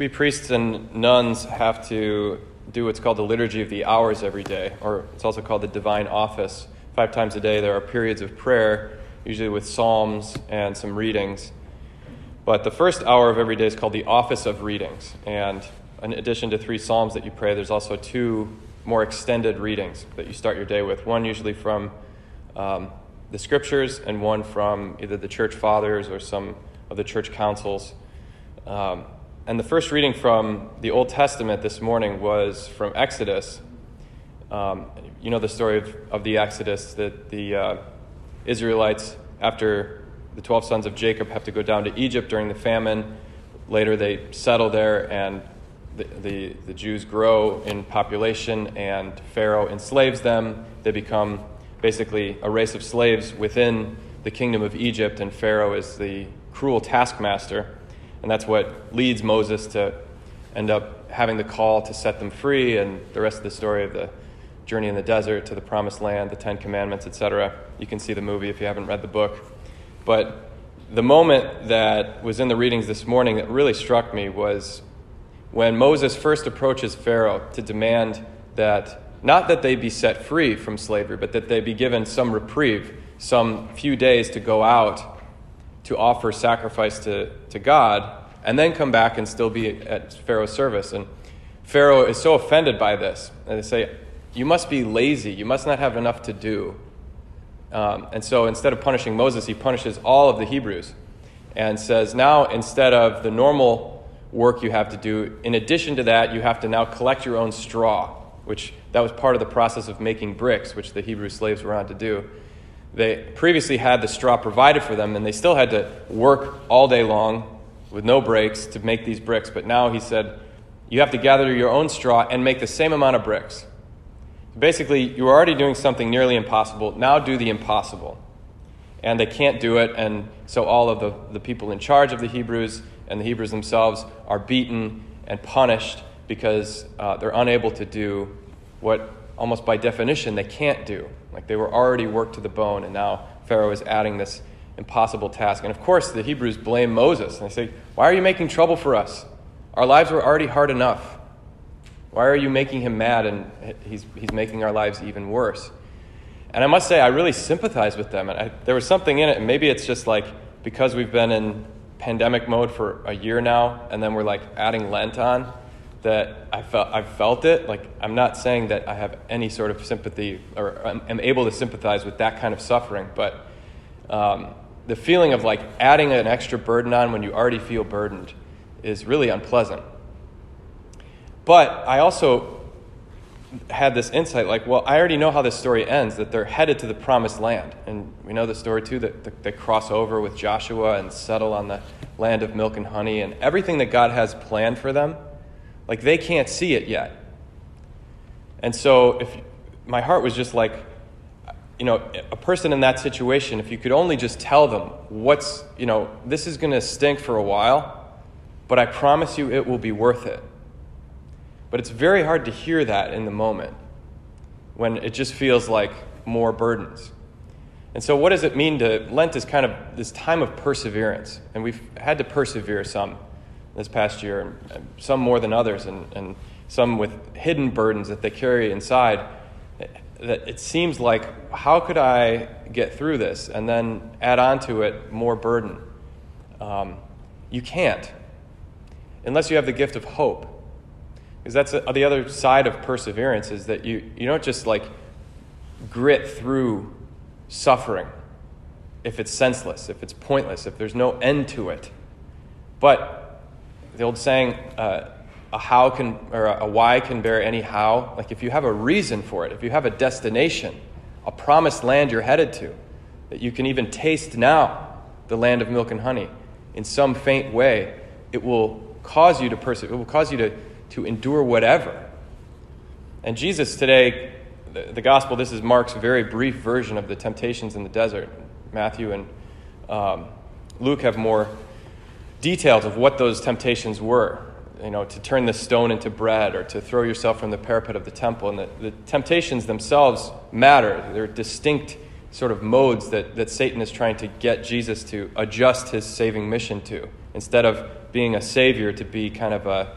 we priests and nuns have to do what's called the liturgy of the hours every day, or it's also called the divine office. Five times a day, there are periods of prayer, usually with psalms and some readings. But the first hour of every day is called the office of readings. And in addition to three psalms that you pray, there's also two more extended readings that you start your day with. One usually from um, the scriptures, and one from either the church fathers or some of the church councils. Um, and the first reading from the Old Testament this morning was from Exodus. Um, you know the story of, of the Exodus that the uh, Israelites, after the 12 sons of Jacob, have to go down to Egypt during the famine. Later, they settle there, and the, the, the Jews grow in population, and Pharaoh enslaves them. They become basically a race of slaves within the kingdom of Egypt, and Pharaoh is the cruel taskmaster. And that's what leads Moses to end up having the call to set them free, and the rest of the story of the journey in the desert to the promised land, the Ten Commandments, etc. You can see the movie if you haven't read the book. But the moment that was in the readings this morning that really struck me was when Moses first approaches Pharaoh to demand that not that they be set free from slavery, but that they be given some reprieve, some few days to go out to offer sacrifice to, to God and then come back and still be at Pharaoh's service. And Pharaoh is so offended by this. And they say, You must be lazy. You must not have enough to do. Um, and so instead of punishing Moses, he punishes all of the Hebrews and says, Now, instead of the normal work you have to do, in addition to that, you have to now collect your own straw, which that was part of the process of making bricks, which the Hebrew slaves were on to do. They previously had the straw provided for them, and they still had to work all day long with no breaks to make these bricks. But now he said, you have to gather your own straw and make the same amount of bricks. Basically, you were already doing something nearly impossible. Now do the impossible. And they can't do it, and so all of the, the people in charge of the Hebrews and the Hebrews themselves are beaten and punished because uh, they're unable to do what almost by definition they can't do. Like they were already worked to the bone, and now Pharaoh is adding this impossible task. And of course, the Hebrews blame Moses. And they say, Why are you making trouble for us? Our lives were already hard enough. Why are you making him mad and he's, he's making our lives even worse? And I must say, I really sympathize with them. And I, there was something in it, and maybe it's just like because we've been in pandemic mode for a year now, and then we're like adding Lent on that I felt I felt it. Like I'm not saying that I have any sort of sympathy or am able to sympathize with that kind of suffering, but um, the feeling of like adding an extra burden on when you already feel burdened is really unpleasant. But I also had this insight like, well, I already know how this story ends that they're headed to the promised land. And we know the story too that they cross over with Joshua and settle on the land of milk and honey and everything that God has planned for them like they can't see it yet. And so if my heart was just like, you know, a person in that situation, if you could only just tell them what's, you know, this is going to stink for a while, but I promise you it will be worth it. But it's very hard to hear that in the moment when it just feels like more burdens. And so, what does it mean to Lent is kind of this time of perseverance, and we've had to persevere some this past year, and some more than others, and, and some with hidden burdens that they carry inside. That it seems like, how could I get through this and then add on to it more burden? Um, you can't, unless you have the gift of hope. Because that's the other side of perseverance is that you, you don't just like grit through suffering if it's senseless, if it's pointless, if there's no end to it. But the old saying, uh, a how can, or a why can bear any how. Like if you have a reason for it, if you have a destination, a promised land you're headed to, that you can even taste now, the land of milk and honey, in some faint way, it will cause you to persevere. It will cause you to, to endure whatever. And Jesus today, the, the gospel, this is Mark's very brief version of the temptations in the desert. Matthew and um, Luke have more details of what those temptations were. You know, to turn the stone into bread or to throw yourself from the parapet of the temple. And the, the temptations themselves matter. They're distinct sort of modes that, that Satan is trying to get Jesus to adjust his saving mission to. Instead of being a savior to be kind of a,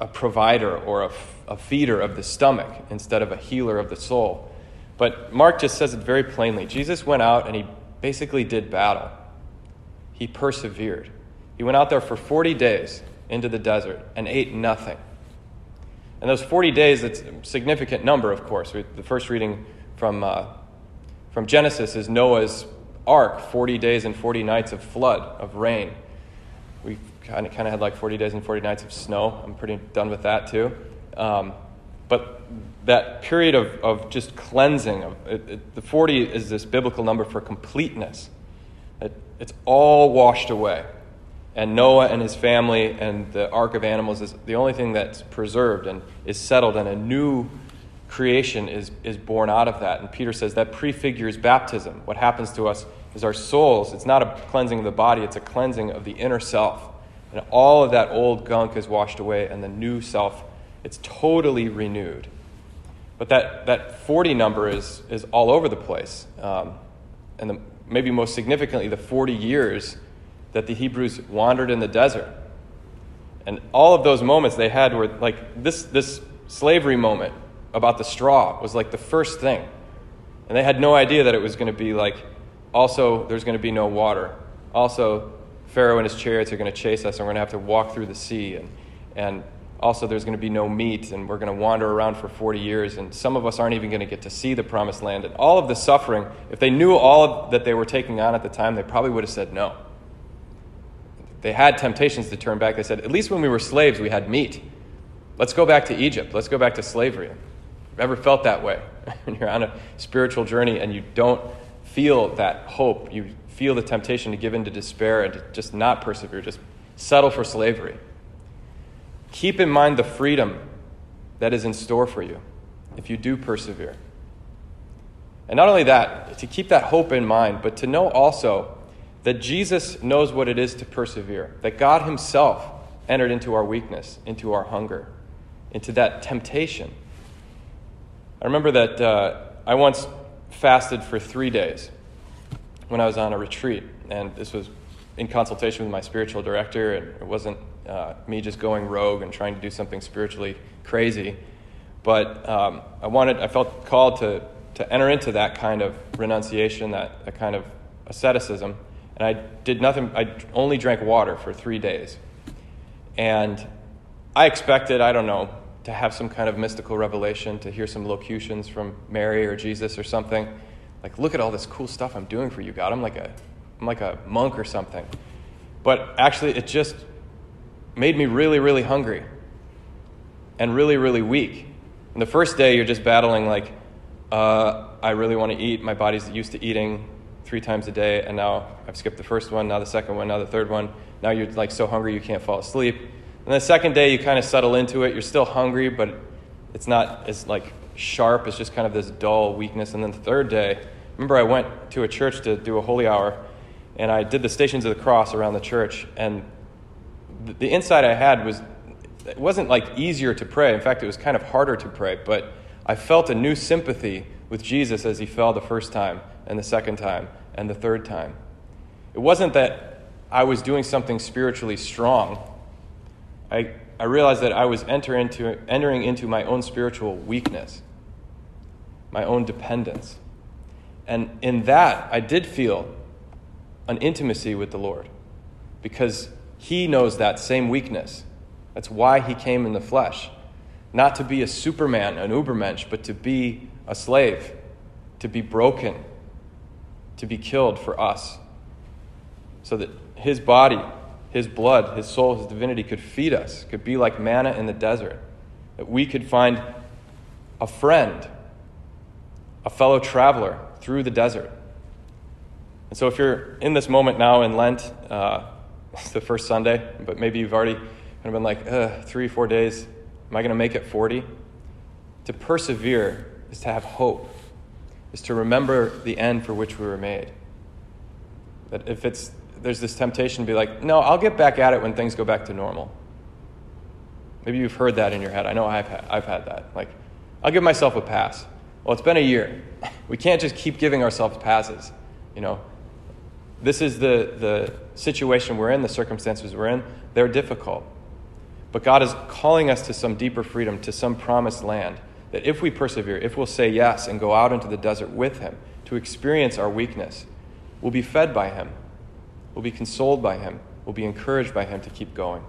a provider or a, a feeder of the stomach instead of a healer of the soul. But Mark just says it very plainly. Jesus went out and he basically did battle. He persevered. He went out there for 40 days into the desert and ate nothing. And those 40 days, it's a significant number, of course. The first reading from, uh, from Genesis is Noah's ark 40 days and 40 nights of flood, of rain. We kind of, kind of had like 40 days and 40 nights of snow. I'm pretty done with that too. Um, but that period of, of just cleansing, of, it, it, the 40 is this biblical number for completeness. It, it's all washed away. And Noah and his family and the ark of animals is the only thing that's preserved and is settled, and a new creation is, is born out of that. And Peter says that prefigures baptism. What happens to us is our souls, it's not a cleansing of the body, it's a cleansing of the inner self. And all of that old gunk is washed away, and the new self, it's totally renewed. But that, that 40 number is, is all over the place. Um, and the, maybe most significantly, the 40 years that the Hebrews wandered in the desert. And all of those moments they had were like this, this slavery moment about the straw was like the first thing. And they had no idea that it was going to be like, also, there's going to be no water. Also, Pharaoh and his chariots are going to chase us, and we're going to have to walk through the sea. And, and also, there's going to be no meat, and we're going to wander around for 40 years, and some of us aren't even going to get to see the promised land. And all of the suffering, if they knew all that they were taking on at the time, they probably would have said no. They had temptations to turn back. They said, at least when we were slaves, we had meat. Let's go back to Egypt. Let's go back to slavery. Ever felt that way? when you're on a spiritual journey and you don't feel that hope, you feel the temptation to give in to despair and to just not persevere, just settle for slavery. Keep in mind the freedom that is in store for you if you do persevere. And not only that, to keep that hope in mind, but to know also that Jesus knows what it is to persevere, that God Himself entered into our weakness, into our hunger, into that temptation. I remember that uh, I once fasted for three days when I was on a retreat, and this was in consultation with my spiritual director, and it wasn't uh, me just going rogue and trying to do something spiritually crazy, but um, I wanted, I felt called to to enter into that kind of renunciation, that, that kind of asceticism, and I did nothing. I only drank water for three days, and I expected, I don't know, to have some kind of mystical revelation, to hear some locutions from Mary or Jesus or something. Like, look at all this cool stuff I'm doing for you, God. I'm like a, I'm like a monk or something. But actually, it just made me really, really hungry and really, really weak. And the first day, you're just battling, like, uh, I really want to eat. My body's used to eating three times a day, and now I've skipped the first one, now the second one, now the third one. Now you're like so hungry you can't fall asleep. And the second day, you kind of settle into it. You're still hungry, but it's not as like sharp. It's just kind of this dull weakness. And then the third day, remember I went to a church to do a holy hour, and I did the Stations of the Cross around the church. And the insight I had was it wasn't like easier to pray. In fact, it was kind of harder to pray. But I felt a new sympathy with Jesus as he fell the first time, and the second time, and the third time. It wasn't that I was doing something spiritually strong. I, I realized that I was enter into, entering into my own spiritual weakness, my own dependence. And in that, I did feel an intimacy with the Lord because He knows that same weakness. That's why He came in the flesh. Not to be a superman, an ubermensch, but to be a slave, to be broken, to be killed for us, so that His body his blood, his soul, his divinity could feed us, could be like manna in the desert. That we could find a friend, a fellow traveler through the desert. And so, if you're in this moment now in Lent, uh, it's the first Sunday, but maybe you've already kind of been like, three, four days, am I going to make it 40? To persevere is to have hope, is to remember the end for which we were made. That if it's there's this temptation to be like, no, I'll get back at it when things go back to normal. Maybe you've heard that in your head. I know I've I've had that. Like, I'll give myself a pass. Well, it's been a year. We can't just keep giving ourselves passes, you know. This is the, the situation we're in, the circumstances we're in. They're difficult. But God is calling us to some deeper freedom, to some promised land. That if we persevere, if we'll say yes and go out into the desert with Him to experience our weakness, we'll be fed by Him, we'll be consoled by Him, we'll be encouraged by Him to keep going.